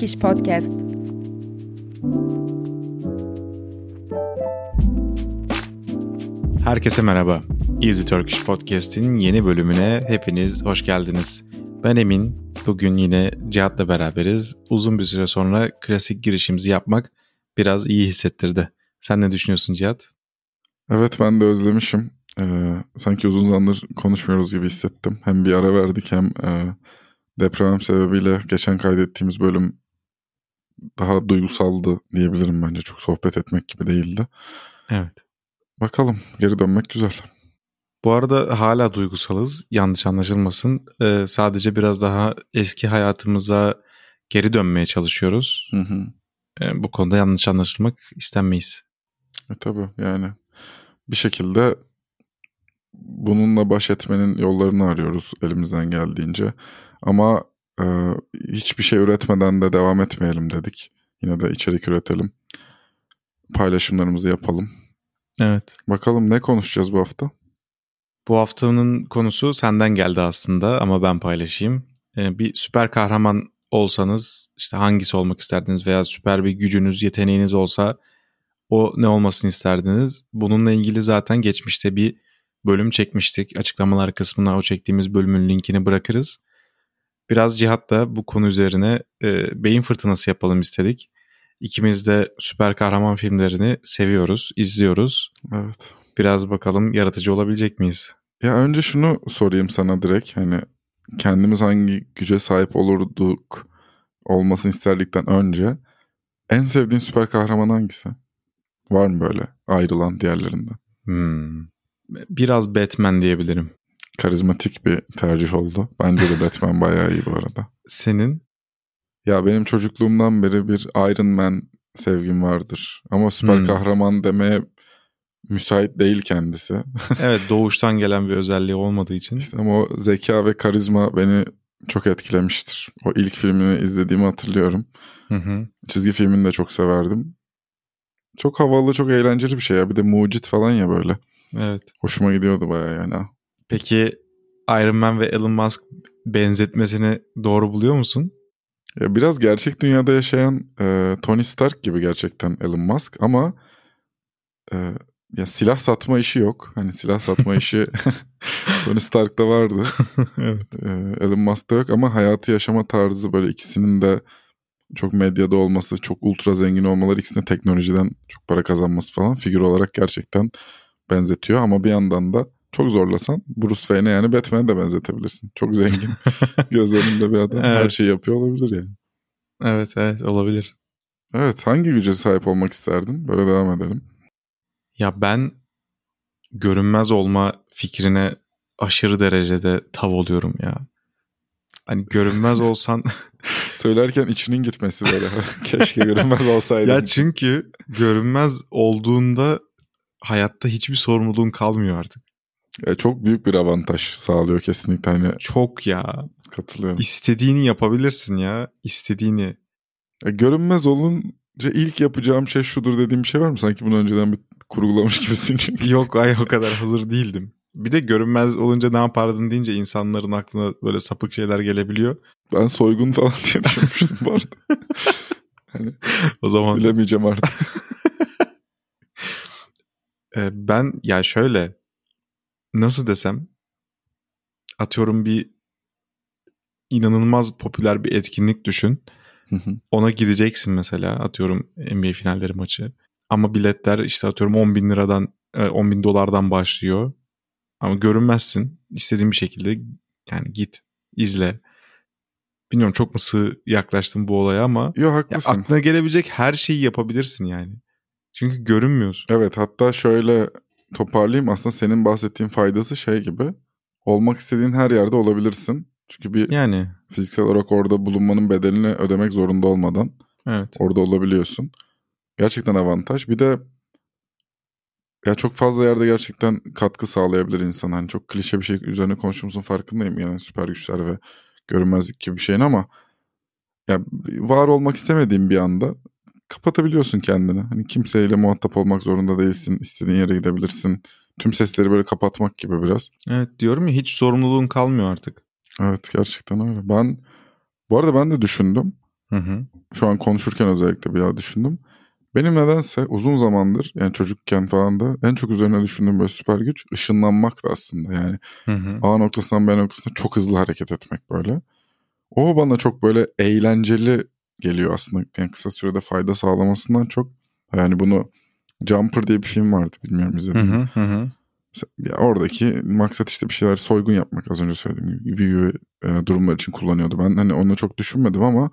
Turkish Podcast. Herkese merhaba. Easy Turkish Podcast'in yeni bölümüne hepiniz hoş geldiniz. Ben Emin. Bugün yine Cihat'la beraberiz. Uzun bir süre sonra klasik girişimizi yapmak biraz iyi hissettirdi. Sen ne düşünüyorsun Cihat? Evet ben de özlemişim. Ee, sanki uzun zamandır konuşmuyoruz gibi hissettim. Hem bir ara verdik hem e, deprem sebebiyle geçen kaydettiğimiz bölüm daha duygusaldı diyebilirim bence. Çok sohbet etmek gibi değildi. Evet. Bakalım geri dönmek güzel. Bu arada hala duygusalız. Yanlış anlaşılmasın. Ee, sadece biraz daha eski hayatımıza geri dönmeye çalışıyoruz. Hı hı. Ee, bu konuda yanlış anlaşılmak istenmeyiz. E tabii yani bir şekilde bununla baş etmenin yollarını arıyoruz elimizden geldiğince. Ama e, hiçbir şey üretmeden de devam etmeyelim dedik. Yine de içerik üretelim. Paylaşımlarımızı yapalım. Evet. Bakalım ne konuşacağız bu hafta? Bu haftanın konusu senden geldi aslında ama ben paylaşayım. Ee, bir süper kahraman olsanız işte hangisi olmak isterdiniz veya süper bir gücünüz, yeteneğiniz olsa o ne olmasını isterdiniz? Bununla ilgili zaten geçmişte bir bölüm çekmiştik. Açıklamalar kısmına o çektiğimiz bölümün linkini bırakırız. Biraz Cihat da bu konu üzerine e, beyin fırtınası yapalım istedik. İkimiz de süper kahraman filmlerini seviyoruz, izliyoruz. Evet. Biraz bakalım yaratıcı olabilecek miyiz? Ya önce şunu sorayım sana direkt. Hani kendimiz hangi güce sahip olurduk olmasını isterdikten önce en sevdiğin süper kahraman hangisi? Var mı böyle ayrılan diğerlerinden? Hmm. Biraz Batman diyebilirim. Karizmatik bir tercih oldu. Bence de Batman bayağı iyi bu arada. Senin? Ya benim çocukluğumdan beri bir Iron Man sevgim vardır. Ama süper Hmm. kahraman demeye müsait değil kendisi. Evet doğuştan gelen bir özelliği olmadığı için. İşte ama o zeka ve karizma beni çok etkilemiştir. O ilk filmini izlediğimi hatırlıyorum. Hı hı. Çizgi filmini de çok severdim. Çok havalı, çok eğlenceli bir şey ya. Bir de mucit falan ya böyle. Evet. Hoşuma gidiyordu bayağı yani. Peki Iron Man ve Elon Musk benzetmesini doğru buluyor musun? Ya biraz gerçek dünyada yaşayan e, Tony Stark gibi gerçekten Elon Musk ama e, ya silah satma işi yok. Hani silah satma işi Tony Stark'ta vardı. evet. E, Elon Musk'ta yok ama hayatı yaşama tarzı böyle ikisinin de çok medyada olması, çok ultra zengin olmaları ikisinin teknolojiden çok para kazanması falan figür olarak gerçekten benzetiyor ama bir yandan da çok zorlasan Bruce Wayne'e yani Batman'e de benzetebilirsin. Çok zengin, göz önünde bir adam her Evet. şeyi yapıyor olabilir yani. Evet evet olabilir. Evet hangi güce sahip olmak isterdin? Böyle devam edelim. Ya ben görünmez olma fikrine aşırı derecede tav oluyorum ya. Hani görünmez olsan Söylerken içinin gitmesi böyle. Keşke görünmez olsaydım. ya çünkü görünmez olduğunda hayatta hiçbir sorumluluğun kalmıyor artık. Ya çok büyük bir avantaj sağlıyor kesinlikle. Hani Çok ya. katılıyorum. İstediğini yapabilirsin ya. İstediğini. Ya görünmez olunca ilk yapacağım şey şudur dediğim bir şey var mı? Sanki bunu önceden bir kurgulamış gibisin çünkü. Yok ay o kadar hazır değildim. Bir de görünmez olunca ne yapardın deyince insanların aklına böyle sapık şeyler gelebiliyor. Ben soygun falan diye düşünmüştüm bu arada. hani O zaman bilemeyeceğim artık. e, ben ya şöyle nasıl desem atıyorum bir inanılmaz popüler bir etkinlik düşün. Ona gideceksin mesela atıyorum NBA finalleri maçı. Ama biletler işte atıyorum 10 bin liradan e, 10 bin dolardan başlıyor. Ama görünmezsin. İstediğin bir şekilde yani git izle. Bilmiyorum çok mu sığ yaklaştım bu olaya ama Yo ya haklısın. aklına gelebilecek her şeyi yapabilirsin yani. Çünkü görünmüyorsun. Evet hatta şöyle toparlayayım. Aslında senin bahsettiğin faydası şey gibi. Olmak istediğin her yerde olabilirsin. Çünkü bir Yani fiziksel olarak orada bulunmanın bedelini ödemek zorunda olmadan evet. orada olabiliyorsun. Gerçekten avantaj. Bir de ya çok fazla yerde gerçekten katkı sağlayabilir insan. Hani çok klişe bir şey üzerine konuştuğumuzun farkındayım. Yani süper güçler ve görünmezlik gibi bir şeyin ama ya var olmak istemediğin bir anda kapatabiliyorsun kendini. Hani kimseyle muhatap olmak zorunda değilsin. İstediğin yere gidebilirsin. Tüm sesleri böyle kapatmak gibi biraz. Evet diyorum ya hiç sorumluluğun kalmıyor artık. Evet gerçekten öyle. Ben bu arada ben de düşündüm. Hı hı. Şu an konuşurken özellikle bir daha düşündüm. Benim nedense uzun zamandır yani çocukken falan da en çok üzerine düşündüğüm böyle süper güç ışınlanmak da aslında. Yani Hı hı. A noktasından B noktasına çok hızlı hareket etmek böyle. O bana çok böyle eğlenceli geliyor aslında. Yani kısa sürede fayda sağlamasından çok. Yani bunu Jumper diye bir film vardı bilmiyorum izledim. hı. Hı hı. Ya oradaki maksat işte bir şeyler soygun yapmak az önce söylediğim gibi, gibi e, durumlar için kullanıyordu. Ben hani onu çok düşünmedim ama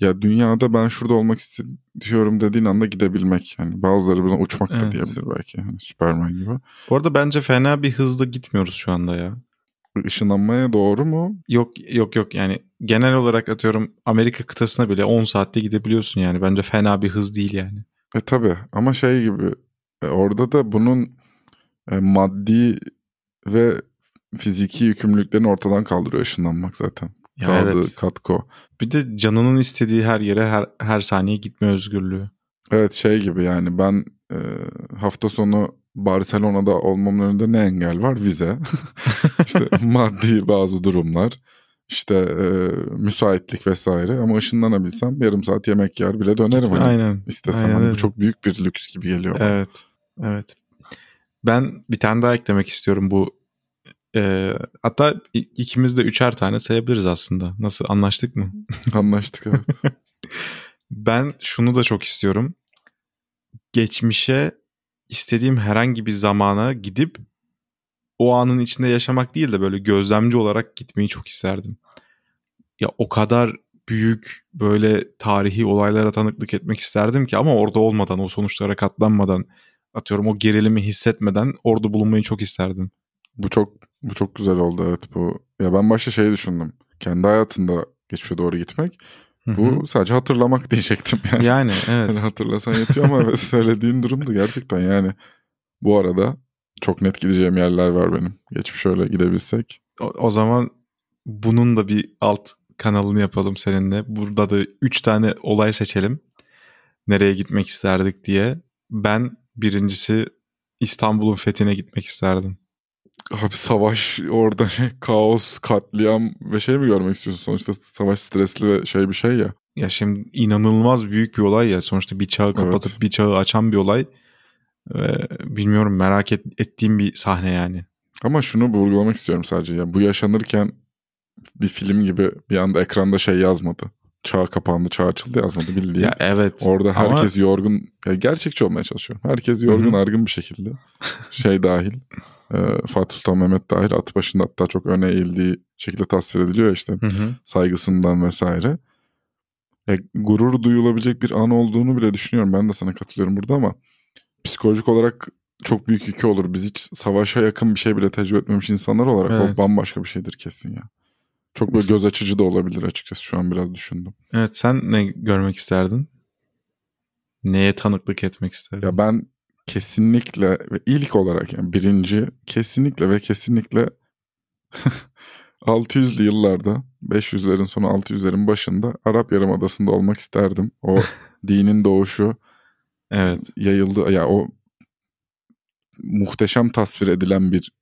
ya dünyada ben şurada olmak istiyorum dediğin anda gidebilmek. Yani bazıları buna uçmak da Evet. diyebilir belki. Hani Superman gibi. Bu arada bence fena bir hızda gitmiyoruz şu anda ya. Işınlanmaya doğru mu? Yok yok yok yani genel olarak atıyorum Amerika kıtasına bile 10 saatte gidebiliyorsun yani. Bence fena bir hız değil yani. E tabi ama şey gibi e, orada da bunun e, maddi ve fiziki yükümlülüklerini ortadan kaldırıyor ışınlanmak zaten. Ya Sağladığı evet. katkı o. Bir de canının istediği her yere her, her saniye gitme özgürlüğü. Evet şey gibi yani ben e, hafta sonu Barcelona'da olmamın önünde ne engel var? Vize. işte maddi bazı durumlar. işte e, müsaitlik vesaire ama ışınlanabilsem yarım saat yemek yer bile dönerim. Hani Aynen. istesem. Aynen Hani bu çok büyük bir lüks gibi geliyor. bana. Evet. Evet. Ben bir tane daha eklemek istiyorum bu. e, hatta ikimiz de üçer tane sayabiliriz aslında. Nasıl anlaştık mı? Anlaştık evet. Ben şunu da çok istiyorum. Geçmişe istediğim herhangi bir zamana gidip o anın içinde yaşamak değil de böyle gözlemci olarak gitmeyi çok isterdim. Ya o kadar büyük böyle tarihi olaylara tanıklık etmek isterdim ki ama orada olmadan o sonuçlara katlanmadan atıyorum o gerilimi hissetmeden orada bulunmayı çok isterdim. Bu çok bu çok güzel oldu evet bu. Ya ben başta şey düşündüm. Kendi hayatında geçmişe doğru gitmek. Bu sadece hatırlamak diyecektim yani. yani evet. Hani hatırlasan yetiyor ama evet, söylediğin durumdu gerçekten yani. Bu arada çok net gideceğim yerler var benim. Geçmiş öyle gidebilsek. O, o zaman bunun da bir alt kanalını yapalım seninle. Burada da 3 tane olay seçelim. Nereye gitmek isterdik diye. Ben birincisi İstanbul'un fethine gitmek isterdim. Abi savaş orada şey, kaos, katliam ve şey mi görmek istiyorsun? Sonuçta savaş stresli ve şey bir şey ya. Ya şimdi inanılmaz büyük bir olay ya. Sonuçta bir çağı kapatıp Evet. bir çağı açan bir olay. Ee, bilmiyorum merak et, ettiğim bir sahne yani. Ama şunu vurgulamak istiyorum sadece ya. Bu yaşanırken bir film gibi bir anda ekranda şey yazmadı. Çağ kapandı, çağ açıldı yazmadı bildiğin. Ya evet. Orada ama- herkes yorgun, ya gerçekçi olmaya çalışıyor. Herkes yorgun Hı hı. argın bir şekilde. Şey dahil, e, Fatih Sultan Mehmet dahil atı başında hatta çok öne eğildiği şekilde tasvir ediliyor işte Hı hı. saygısından vesaire. Ya, gurur duyulabilecek bir an olduğunu bile düşünüyorum. Ben de sana katılıyorum burada ama psikolojik olarak çok büyük yükü olur. Biz hiç savaşa yakın bir şey bile tecrübe etmemiş insanlar olarak o Evet. bambaşka bir şeydir kesin ya. Çok böyle göz açıcı da olabilir açıkçası şu an biraz düşündüm. Evet sen ne görmek isterdin? Neye tanıklık etmek isterdin? Ya ben kesinlikle ve ilk olarak yani birinci kesinlikle ve kesinlikle 600'lü yıllarda 500'lerin sonu 600'lerin başında Arap Yarımadası'nda olmak isterdim. O dinin doğuşu Evet. yayıldı ya o muhteşem tasvir edilen bir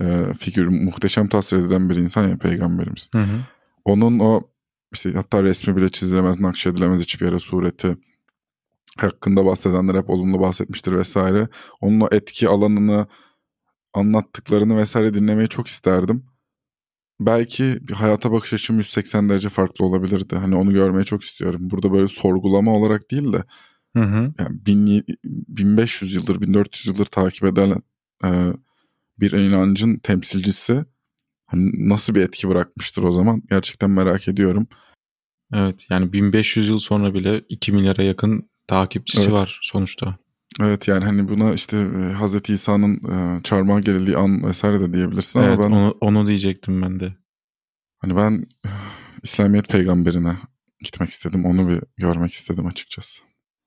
e, figür, muhteşem tasvir edilen bir insan ya peygamberimiz. Hı hı. Onun o işte hatta resmi bile çizilemez, nakşedilemez hiçbir yere sureti hakkında bahsedenler hep olumlu bahsetmiştir vesaire. Onun o etki alanını anlattıklarını vesaire dinlemeyi çok isterdim. Belki bir hayata bakış açım 180 derece farklı olabilirdi. Hani onu görmeyi çok istiyorum. Burada böyle sorgulama olarak değil de Hı hı. yani bin- 1500 yıldır 1400 yıldır takip eden e, bir inancın temsilcisi hani nasıl bir etki bırakmıştır o zaman gerçekten merak ediyorum. Evet yani 1500 yıl sonra bile 2 milyara yakın takipçisi Evet. var sonuçta. Evet yani hani buna işte e, Hazreti İsa'nın e, çarmıha gerildiği an vesaire de diyebilirsin ama evet ben onu, onu diyecektim ben de. hani ben e, İslamiyet peygamberine gitmek istedim. Onu bir görmek istedim açıkçası.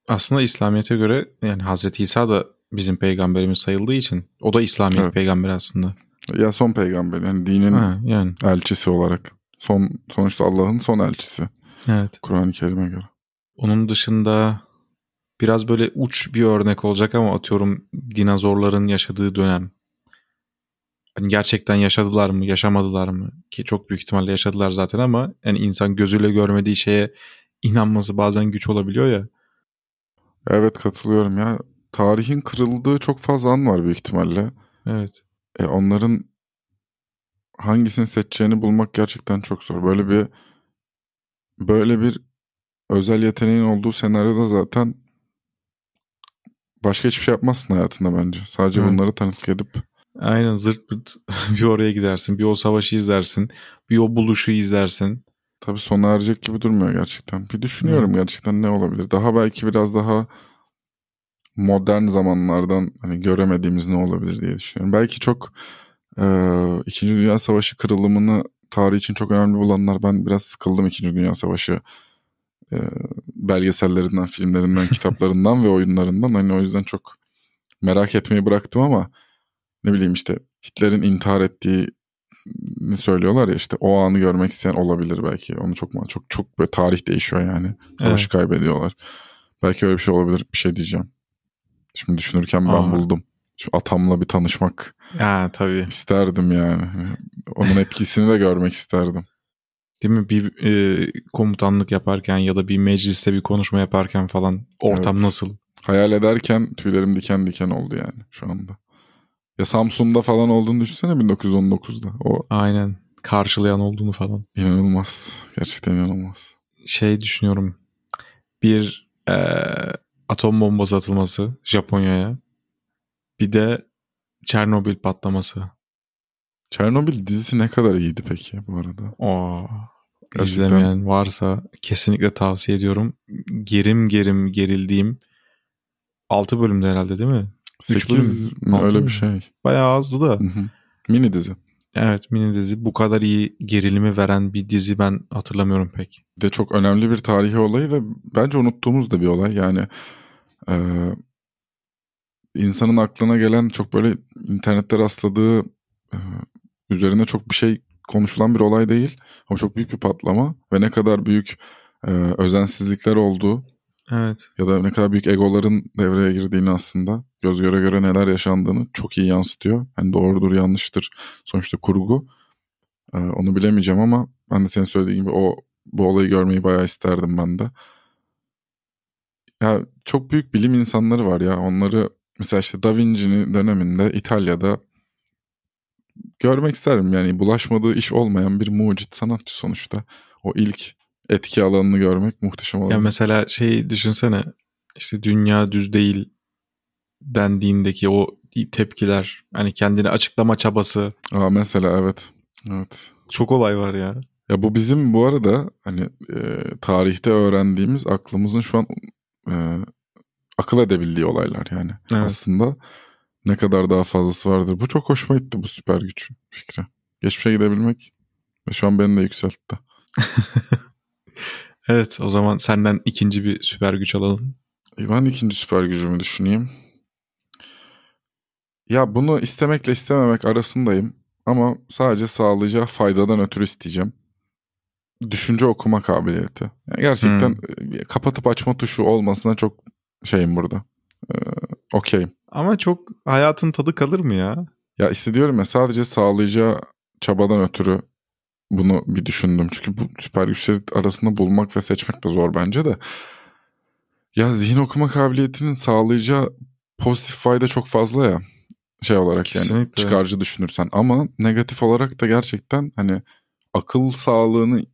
Aslında İslamiyet'e göre yani Hazreti İsa da bizim peygamberimiz sayıldığı için o da İslamiyet Evet. peygamberi aslında. Ya son peygamber yani dinin Ha, yani elçisi olarak. Son sonuçta Allah'ın son elçisi evet. Kur'an-ı Kerim'e göre. Onun dışında biraz böyle uç bir örnek olacak ama atıyorum dinozorların yaşadığı dönem. Hani gerçekten yaşadılar mı, yaşamadılar mı? Ki çok büyük ihtimalle yaşadılar zaten ama yani insan gözüyle görmediği şeye inanması bazen güç olabiliyor ya. Evet katılıyorum ya. Tarihin kırıldığı çok fazla an var büyük ihtimalle. Evet. E, onların hangisini seçeceğini bulmak gerçekten çok zor. Böyle bir böyle bir özel yeteneğin olduğu senaryoda zaten başka hiçbir şey yapmazsın hayatında bence. Sadece Evet. bunları tanıklık edip Aynen zırt pırt bir oraya gidersin. Bir o savaşı izlersin. Bir o buluşu izlersin. tabii sona erecek gibi durmuyor gerçekten. Bir düşünüyorum gerçekten ne olabilir. Daha belki biraz daha modern zamanlardan hani göremediğimiz ne olabilir diye düşünüyorum. Belki çok e, İkinci Dünya Savaşı kırılımını tarih için çok önemli bulanlar ben biraz sıkıldım İkinci Dünya Savaşı e, belgesellerinden, filmlerinden, kitaplarından ve oyunlarından. Hani o yüzden çok merak etmeyi bıraktım ama ne bileyim işte Hitler'in intihar ettiğini söylüyorlar ya işte o anı görmek isteyen olabilir belki. Onu çok çok çok böyle tarih değişiyor yani. Savaşı kaybediyorlar. Belki öyle bir şey olabilir. Bir şey diyeceğim. Şimdi düşünürken ben Aa. buldum. Şu atamla bir tanışmak Ya tabii. isterdim yani. Onun etkisini de görmek isterdim. Değil mi? Bir e, komutanlık yaparken ya da bir mecliste bir konuşma yaparken falan ortam Evet. nasıl? Hayal ederken tüylerim diken diken oldu yani şu anda. Ya Samsun'da falan olduğunu düşünsene 1919'da. O Aynen. Karşılayan olduğunu falan. inanılmaz. Gerçekten inanılmaz. Şey düşünüyorum. Bir e, atom bombası atılması Japonya'ya. Bir de Çernobil patlaması. Çernobil dizisi ne kadar iyiydi peki bu arada? Oo. Gerçekten. İzlemeyen varsa kesinlikle tavsiye ediyorum. Gerim gerim gerildiğim 6 bölümde herhalde değil mi? Üç 8 bölüm, altı öyle bir şey. Bayağı azdı da. Hı hı. Mini dizi. Evet mini dizi. Bu kadar iyi gerilimi veren bir dizi ben hatırlamıyorum pek. De çok önemli bir tarihi olayı ve bence unuttuğumuz da bir olay. Yani e, insanın aklına gelen çok böyle internette rastladığı e, üzerine çok bir şey konuşulan bir olay değil. Ama çok büyük bir patlama ve ne kadar büyük e, özensizlikler olduğu Evet. ya da ne kadar büyük egoların devreye girdiğini aslında göz göre göre neler yaşandığını çok iyi yansıtıyor. Yani doğrudur yanlıştır sonuçta kurgu. Ee, onu bilemeyeceğim ama ben de senin söylediğin gibi o bu olayı görmeyi bayağı isterdim ben de. Ya çok büyük bilim insanları var ya onları mesela işte Da Vinci'nin döneminde İtalya'da görmek isterim. Yani bulaşmadığı iş olmayan bir mucit sanatçı sonuçta. O ilk etki alanını görmek muhteşem olur. Ya mesela şey düşünsene işte dünya düz değil dendiğindeki o tepkiler hani kendini açıklama çabası Aa, mesela evet. Evet. çok olay var ya. Ya bu bizim bu arada hani e, tarihte öğrendiğimiz aklımızın şu an e, akıl edebildiği olaylar yani. Evet. Aslında ne kadar daha fazlası vardır. Bu çok hoşuma gitti bu süper güç fikri. Geçmişe gidebilmek ve şu an beni de yükseltti. Evet o zaman senden ikinci bir süper güç alalım. E, Ben ikinci süper gücümü düşüneyim. Ya bunu istemekle istememek arasındayım. Ama sadece sağlayacağı faydadan ötürü isteyeceğim. Düşünce okuma kabiliyeti. Yani gerçekten e, kapatıp açma tuşu olmasına çok şeyim burada. Ee, Okeyim. Ama çok hayatın tadı kalır mı ya? Ya işte diyorum ya sadece sağlayacağı çabadan ötürü bunu bir düşündüm. Çünkü bu süper güçleri arasında bulmak ve seçmek de zor bence de. Ya zihin okuma kabiliyetinin sağlayacağı pozitif fayda çok fazla ya. Şey olarak yani Kesinlikle. çıkarcı düşünürsen. Ama negatif olarak da gerçekten hani akıl sağlığını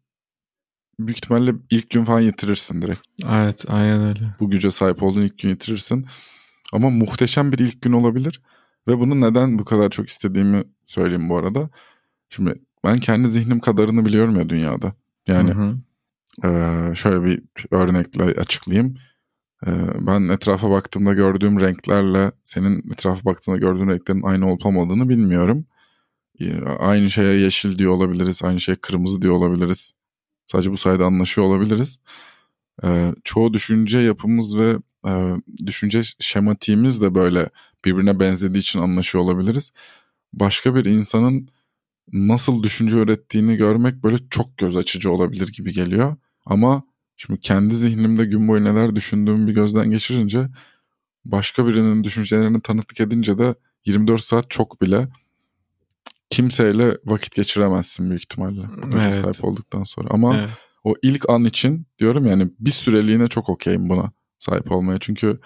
büyük ihtimalle ilk gün falan yitirirsin direkt. Evet aynen öyle. Bu güce sahip olduğun ilk gün yitirirsin. Ama muhteşem bir ilk gün olabilir. Ve bunu neden bu kadar çok istediğimi söyleyeyim bu arada. Şimdi ben kendi zihnim kadarını biliyorum ya dünyada. Yani Hı hı. eee, şöyle bir örnekle açıklayayım. Eee, ben etrafa baktığımda gördüğüm renklerle senin etrafa baktığında gördüğün renklerin aynı olup olmadığını bilmiyorum. Eee, Aynı şeye yeşil diyor olabiliriz. Aynı şeye kırmızı diyor olabiliriz. Sadece bu sayede anlaşıyor olabiliriz. Eee, çoğu düşünce yapımız ve eee, düşünce şematiğimiz de böyle birbirine benzediği için anlaşıyor olabiliriz. Başka bir insanın nasıl düşünce ürettiğini görmek böyle çok göz açıcı olabilir gibi geliyor. Ama şimdi kendi zihnimde gün boyu neler düşündüğümü bir gözden geçirince başka birinin düşüncelerini tanıklık edince de 24 saat çok bile kimseyle vakit geçiremezsin büyük ihtimalle. Bu Evet. sahip olduktan sonra. Ama Evet. o ilk an için diyorum yani bir süreliğine çok okeyim buna sahip olmaya. Çünkü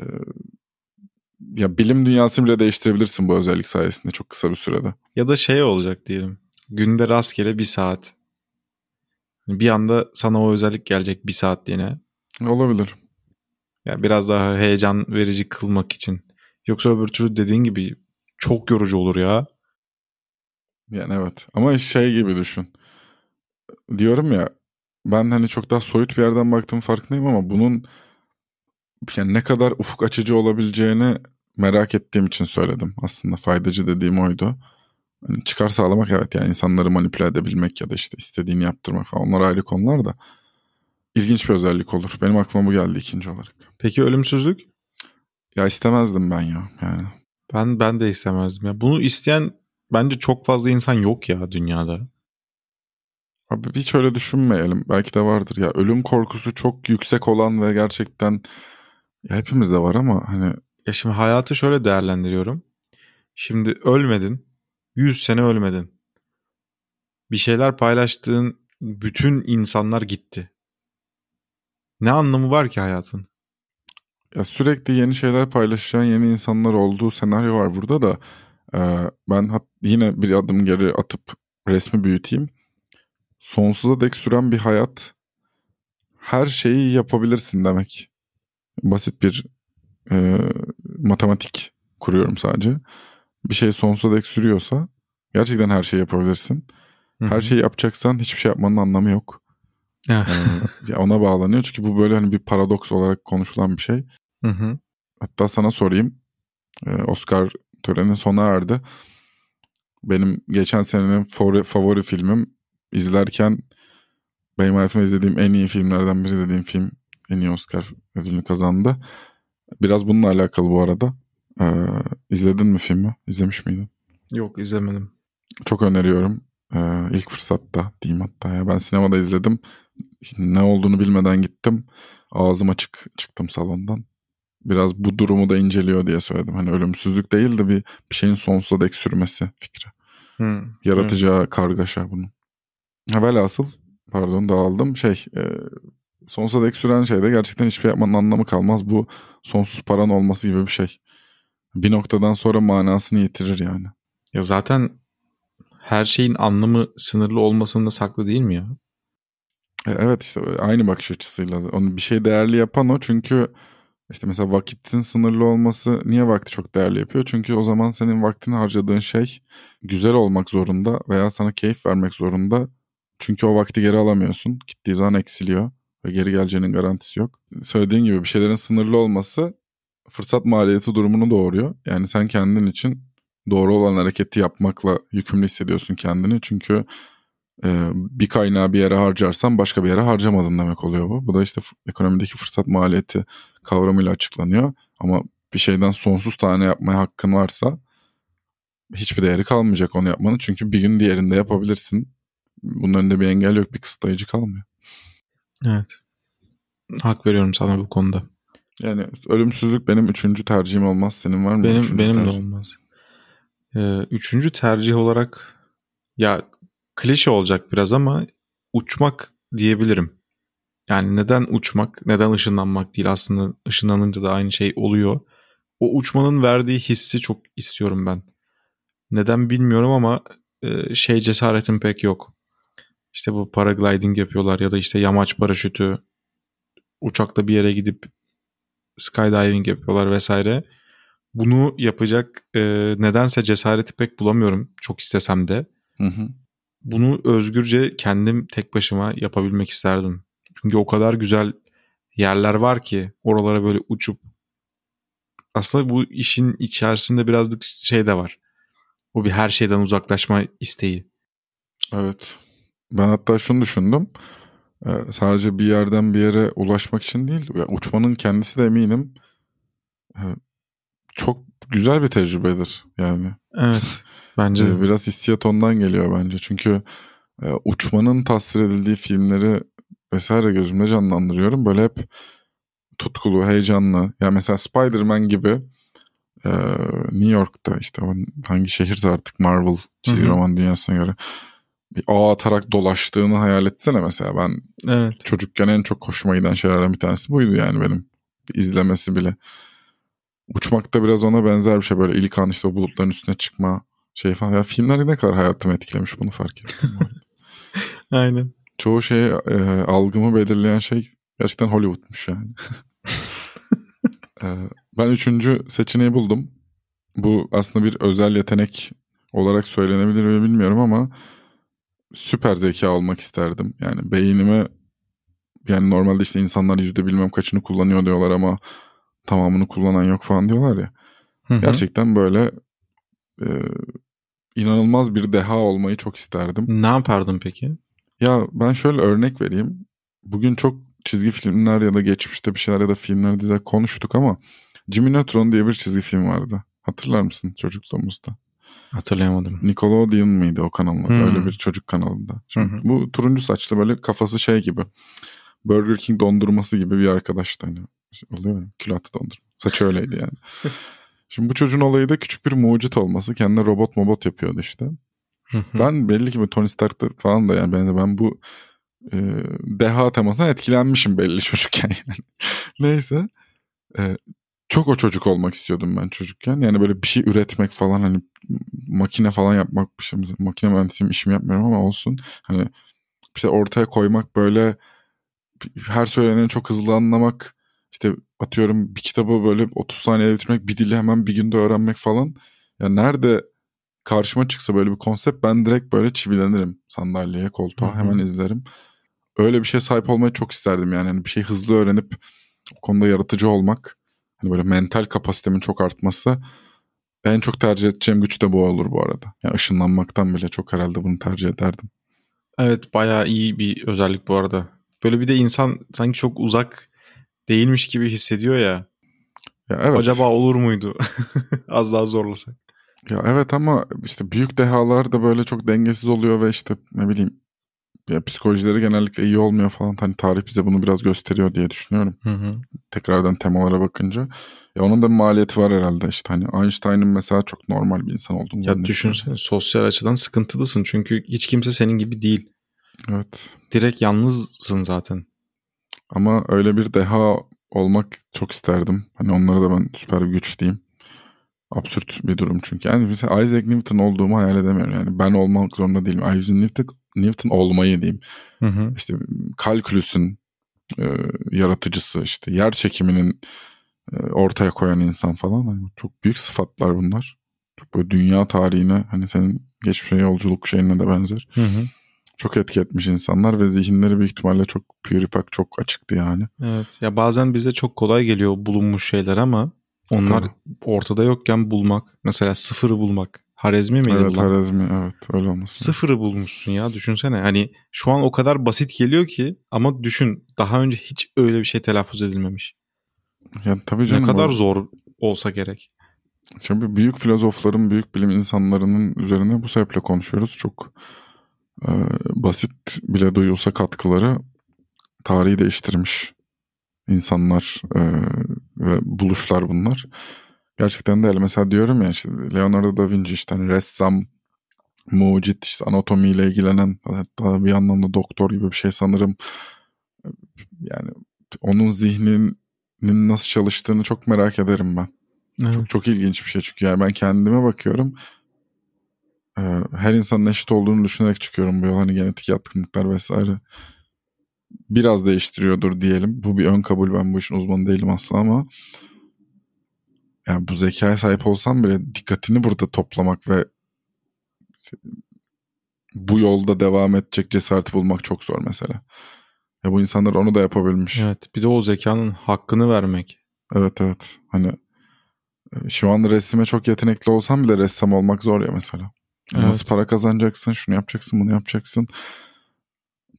e, ya bilim dünyasını bile değiştirebilirsin bu özellik sayesinde çok kısa bir sürede. Ya da şey olacak diyelim. Günde rastgele bir saat. Bir anda sana o özellik gelecek bir saatliğine. Olabilir. Ya biraz daha heyecan verici kılmak için. Yoksa öbür türlü dediğin gibi çok yorucu olur ya. Yani evet. Ama şey gibi düşün. Diyorum ya ben hani çok daha soyut bir yerden baktığım farkındayım ama bunun yani ne kadar ufuk açıcı olabileceğini merak ettiğim için söyledim. Aslında faydacı dediğim oydu. Hani çıkar sağlamak evet yani insanları manipüle edebilmek ya da işte istediğini yaptırmak falan onlar ayrı konular da ilginç bir özellik olur. Benim aklıma bu geldi ikinci olarak. Peki ölümsüzlük? Ya istemezdim ben ya yani. Ben ben de istemezdim ya. Bunu isteyen bence çok fazla insan yok ya dünyada. Abi hiç öyle düşünmeyelim. Belki de vardır ya. Ölüm korkusu çok yüksek olan ve gerçekten hepimizde var ama hani Ya şimdi hayatı şöyle değerlendiriyorum. Şimdi ölmedin. 100 sene ölmedin. Bir şeyler paylaştığın bütün insanlar gitti. Ne anlamı var ki hayatın? ya sürekli yeni şeyler paylaşacağın yeni insanlar olduğu senaryo var burada da e, ben hat- yine bir adım geri atıp resmi büyüteyim. Sonsuza dek süren bir hayat her şeyi yapabilirsin demek. Basit bir e, matematik kuruyorum sadece. Bir şey sonsuza dek sürüyorsa gerçekten her şeyi yapabilirsin. Her şeyi yapacaksan hiçbir şey yapmanın anlamı yok. Ee, ya ona bağlanıyor çünkü bu böyle hani bir paradoks olarak konuşulan bir şey. Hı hı. Hatta sana sorayım. Ee, Oscar töreni sona erdi. Benim geçen senenin favori, favori filmim izlerken benim hayatımda izlediğim en iyi filmlerden biri dediğim film en iyi Oscar ödülünü kazandı. Biraz bununla alakalı bu arada. Ee, izledin mi filmi? İzlemiş miydin? Yok izlemedim. Çok öneriyorum. Ee, ilk fırsatta diyeyim hatta ya. Ben sinemada izledim. Ne olduğunu bilmeden gittim. Ağzım açık çıktım salondan. Biraz bu durumu da inceliyor diye söyledim. Hani ölümsüzlük değil de bir, bir şeyin sonsuza dek sürmesi fikri. Hı. Yaratacağı kargaşa bunun. Ha, velhasıl pardon dağıldım. Şey e, sonsuza dek süren şeyde gerçekten hiçbir şey yapmanın anlamı kalmaz. Bu sonsuz paran olması gibi bir şey. Bir noktadan sonra manasını yitirir yani. Ya zaten her şeyin anlamı sınırlı olmasında saklı değil mi ya? E, Evet işte aynı bakış açısıyla. Onu bir şey değerli yapan o çünkü işte mesela vakitin sınırlı olması niye vakti çok değerli yapıyor? Çünkü o zaman senin vaktini harcadığın şey güzel olmak zorunda veya sana keyif vermek zorunda. Çünkü o vakti geri alamıyorsun. Gittiği zaman eksiliyor ve geri geleceğinin garantisi yok. Söylediğin gibi bir şeylerin sınırlı olması fırsat maliyeti durumunu doğuruyor. Yani sen kendin için doğru olan hareketi yapmakla yükümlü hissediyorsun kendini. Çünkü e, bir kaynağı bir yere harcarsan başka bir yere harcamadın demek oluyor bu. Bu da işte ekonomideki fırsat maliyeti kavramıyla açıklanıyor. Ama bir şeyden sonsuz tane yapmaya hakkın varsa hiçbir değeri kalmayacak onu yapmanın. Çünkü bir gün diğerinde yapabilirsin. Bunun önünde bir engel yok, bir kısıtlayıcı kalmıyor. Evet. Hak veriyorum sana bu konuda. Yani ölümsüzlük benim üçüncü tercihim olmaz. Senin var mı? Benim üçüncü benim de tercih? olmaz. Ee, üçüncü tercih olarak ya klişe olacak biraz ama uçmak diyebilirim. Yani neden uçmak, neden ışınlanmak değil aslında ışınlanınca da aynı şey oluyor. O uçmanın verdiği hissi çok istiyorum ben. Neden bilmiyorum ama e, şey cesaretim pek yok. İşte bu paragliding yapıyorlar ya da işte yamaç paraşütü, uçakla bir yere gidip skydiving yapıyorlar vesaire. Bunu yapacak e, nedense cesareti pek bulamıyorum çok istesem de. Hı hı. Bunu özgürce kendim tek başıma yapabilmek isterdim. Çünkü o kadar güzel yerler var ki oralara böyle uçup aslında bu işin içerisinde birazcık şey de var. O bir her şeyden uzaklaşma isteği. Evet. Ben hatta şunu düşündüm. Ee, sadece bir yerden bir yere ulaşmak için değil. uçmanın kendisi de eminim e, çok güzel bir tecrübedir. Yani Evet. Bence Ee, de. biraz hissiyat ondan geliyor bence. Çünkü e, uçmanın tasvir edildiği filmleri vesaire gözümde canlandırıyorum. Böyle hep tutkulu, heyecanlı. Ya mesela Spider-Man gibi e, New York'ta işte hangi şehirse artık Marvel çizgi roman dünyasına göre bir ağ atarak dolaştığını hayal etsene mesela. Ben Evet. çocukken en çok hoşuma giden şeylerden bir tanesi buydu yani benim. izlemesi bile. Uçmak da biraz ona benzer bir şey böyle ilk an işte o bulutların üstüne çıkma şey falan. Ya filmler ne kadar hayatımı etkilemiş bunu fark ettim. Aynen. Çoğu şey e, algımı belirleyen şey gerçekten Hollywood'muş yani. E, ben üçüncü seçeneği buldum. Bu aslında bir özel yetenek olarak söylenebilir mi bilmiyorum ama süper zeka olmak isterdim. Yani beynimi yani normalde işte insanlar yüzde bilmem kaçını kullanıyor diyorlar ama tamamını kullanan yok falan diyorlar ya. Hı hı. Gerçekten böyle e, inanılmaz bir deha olmayı çok isterdim. Ne yapardın peki? Ya ben şöyle örnek vereyim. Bugün çok çizgi filmler ya da geçmişte bir şeyler ya da filmler diziler konuştuk ama Jimmy Neutron diye bir çizgi film vardı. Hatırlar mısın çocukluğumuzda? Hatırlayamadım. Nickelodeon mıydı o kanalın adı? Hmm. Öyle bir çocuk kanalında. Şimdi hı. Bu turuncu saçlı böyle kafası şey gibi. Burger King dondurması gibi bir arkadaştı hani. Oluyor ya külahtı dondurma. Saçı öyleydi yani. Şimdi bu çocuğun olayı da küçük bir mucit olması. Kendine robot mobot yapıyordu işte. Ben belli ki bu Tony Stark'ta falan da yani benzer ben bu e, deha temasına etkilenmişim belli çocukken yani. Neyse. E, çok o çocuk olmak istiyordum ben çocukken. Yani böyle bir şey üretmek falan hani makine falan yapmak bir şey. Makine mühendisiyim işimi yapmıyorum ama olsun. Hani işte ortaya koymak böyle her söyleneni çok hızlı anlamak işte atıyorum bir kitabı böyle 30 saniyede bitirmek bir dili hemen bir günde öğrenmek falan. Ya nerede karşıma çıksa böyle bir konsept ben direkt böyle çivilenirim sandalyeye koltuğa Hı hı. hemen izlerim. Öyle bir şeye sahip olmayı çok isterdim yani. Hani bir şey hızlı öğrenip o konuda yaratıcı olmak. Hani böyle mental kapasitemin çok artması. En çok tercih edeceğim güç de bu olur bu arada. Yani ışınlanmaktan bile çok herhalde bunu tercih ederdim. Evet bayağı iyi bir özellik bu arada. Böyle bir de insan sanki çok uzak değilmiş gibi hissediyor ya. Ya evet. Acaba olur muydu? Az daha zorlasak. Ya evet ama işte büyük dehalar da böyle çok dengesiz oluyor ve işte ne bileyim ya psikolojileri genellikle iyi olmuyor falan. Hani tarih bize bunu biraz gösteriyor diye düşünüyorum. Hı hı. Tekrardan temalara bakınca. Ya onun da maliyeti var herhalde işte. Hani Einstein'ın mesela çok normal bir insan olduğunu Ya düşünsene sosyal açıdan sıkıntılısın çünkü hiç kimse senin gibi değil. Evet. Direkt yalnızsın zaten. Ama öyle bir deha olmak çok isterdim. Hani onlara da ben süper bir güç diyeyim. Absürt bir durum çünkü. Yani mesela Isaac Newton olduğumu hayal edemiyorum. Yani ben olmak zorunda değilim. Isaac Newton, Newton olmayı diyeyim. Hı hı. İşte kalkülüsün e, yaratıcısı işte yer çekiminin e, ortaya koyan insan falan. Hani çok büyük sıfatlar bunlar. Çok böyle dünya tarihine hani senin geçmişe yolculuk şeyine de benzer. Hı hı. Çok etki etmiş insanlar ve zihinleri büyük ihtimalle çok püripak çok açıktı yani. Evet. Ya bazen bize çok kolay geliyor bulunmuş şeyler ama onlar Tabii. ortada yokken bulmak. Mesela sıfırı bulmak. Harezmi miydi evet bu lan? Harazmi evet öyle olması. Sıfırı bulmuşsun ya düşünsene. Hani şu an o kadar basit geliyor ki ama düşün daha önce hiç öyle bir şey telaffuz edilmemiş. Yani tabii canım, ne kadar o- zor olsa gerek. Şimdi büyük filozofların, büyük bilim insanlarının üzerine bu sebeple konuşuyoruz. Çok e, basit bile duyulsa katkıları tarihi değiştirmiş insanlar e, ve buluşlar bunlar. Gerçekten de öyle. Mesela diyorum ya işte Leonardo da Vinci işte hani ressam, mucit, işte anatomiyle ilgilenen hatta bir anlamda doktor gibi bir şey sanırım. Yani onun zihninin nasıl çalıştığını çok merak ederim ben. Evet. Çok çok ilginç bir şey çünkü yani ben kendime bakıyorum. Ee, her insanın eşit olduğunu düşünerek çıkıyorum bu yol. Hani genetik yatkınlıklar vesaire. Biraz değiştiriyordur diyelim. Bu bir ön kabul. Ben bu işin uzmanı değilim asla ama yani bu zekaya sahip olsam bile dikkatini burada toplamak ve bu yolda devam edecek cesareti bulmak çok zor mesela. Ya bu insanlar onu da yapabilmiş. Evet. Bir de o zekanın hakkını vermek. Evet evet. Hani e, şu an resime çok yetenekli olsam bile ressam olmak zor ya mesela. Evet. Nasıl para kazanacaksın, şunu yapacaksın, bunu yapacaksın.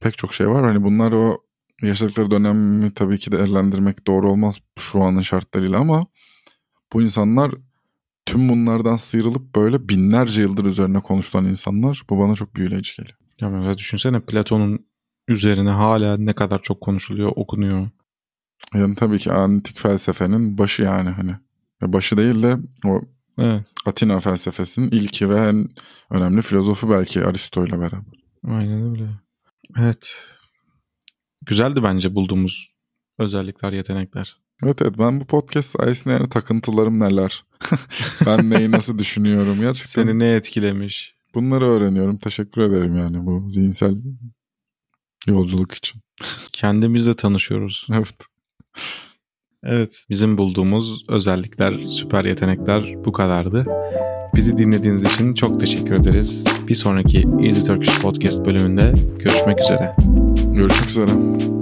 Pek çok şey var. Hani bunlar o yaşadıkları dönemi tabii ki değerlendirmek doğru olmaz şu anın şartlarıyla ama bu insanlar tüm bunlardan sıyrılıp böyle binlerce yıldır üzerine konuşulan insanlar bu bana çok büyüleyici geliyor. Ya mesela düşünsene Platon'un üzerine hala ne kadar çok konuşuluyor, okunuyor. Yani tabii ki antik felsefenin başı yani hani. Başı değil de o Evet. Atina felsefesinin ilki ve en önemli filozofu belki Aristo ile beraber. Aynen öyle. Evet. Güzeldi bence bulduğumuz özellikler, yetenekler. Evet evet ben bu podcast sayesinde yani takıntılarım neler. ben neyi nasıl düşünüyorum gerçekten. Seni ne etkilemiş? Bunları öğreniyorum. Teşekkür ederim yani bu zihinsel yolculuk için. Kendimizle tanışıyoruz. Evet. Evet. Bizim bulduğumuz özellikler, süper yetenekler bu kadardı. Bizi dinlediğiniz için çok teşekkür ederiz. Bir sonraki Easy Turkish Podcast bölümünde görüşmek üzere. Görüşmek üzere.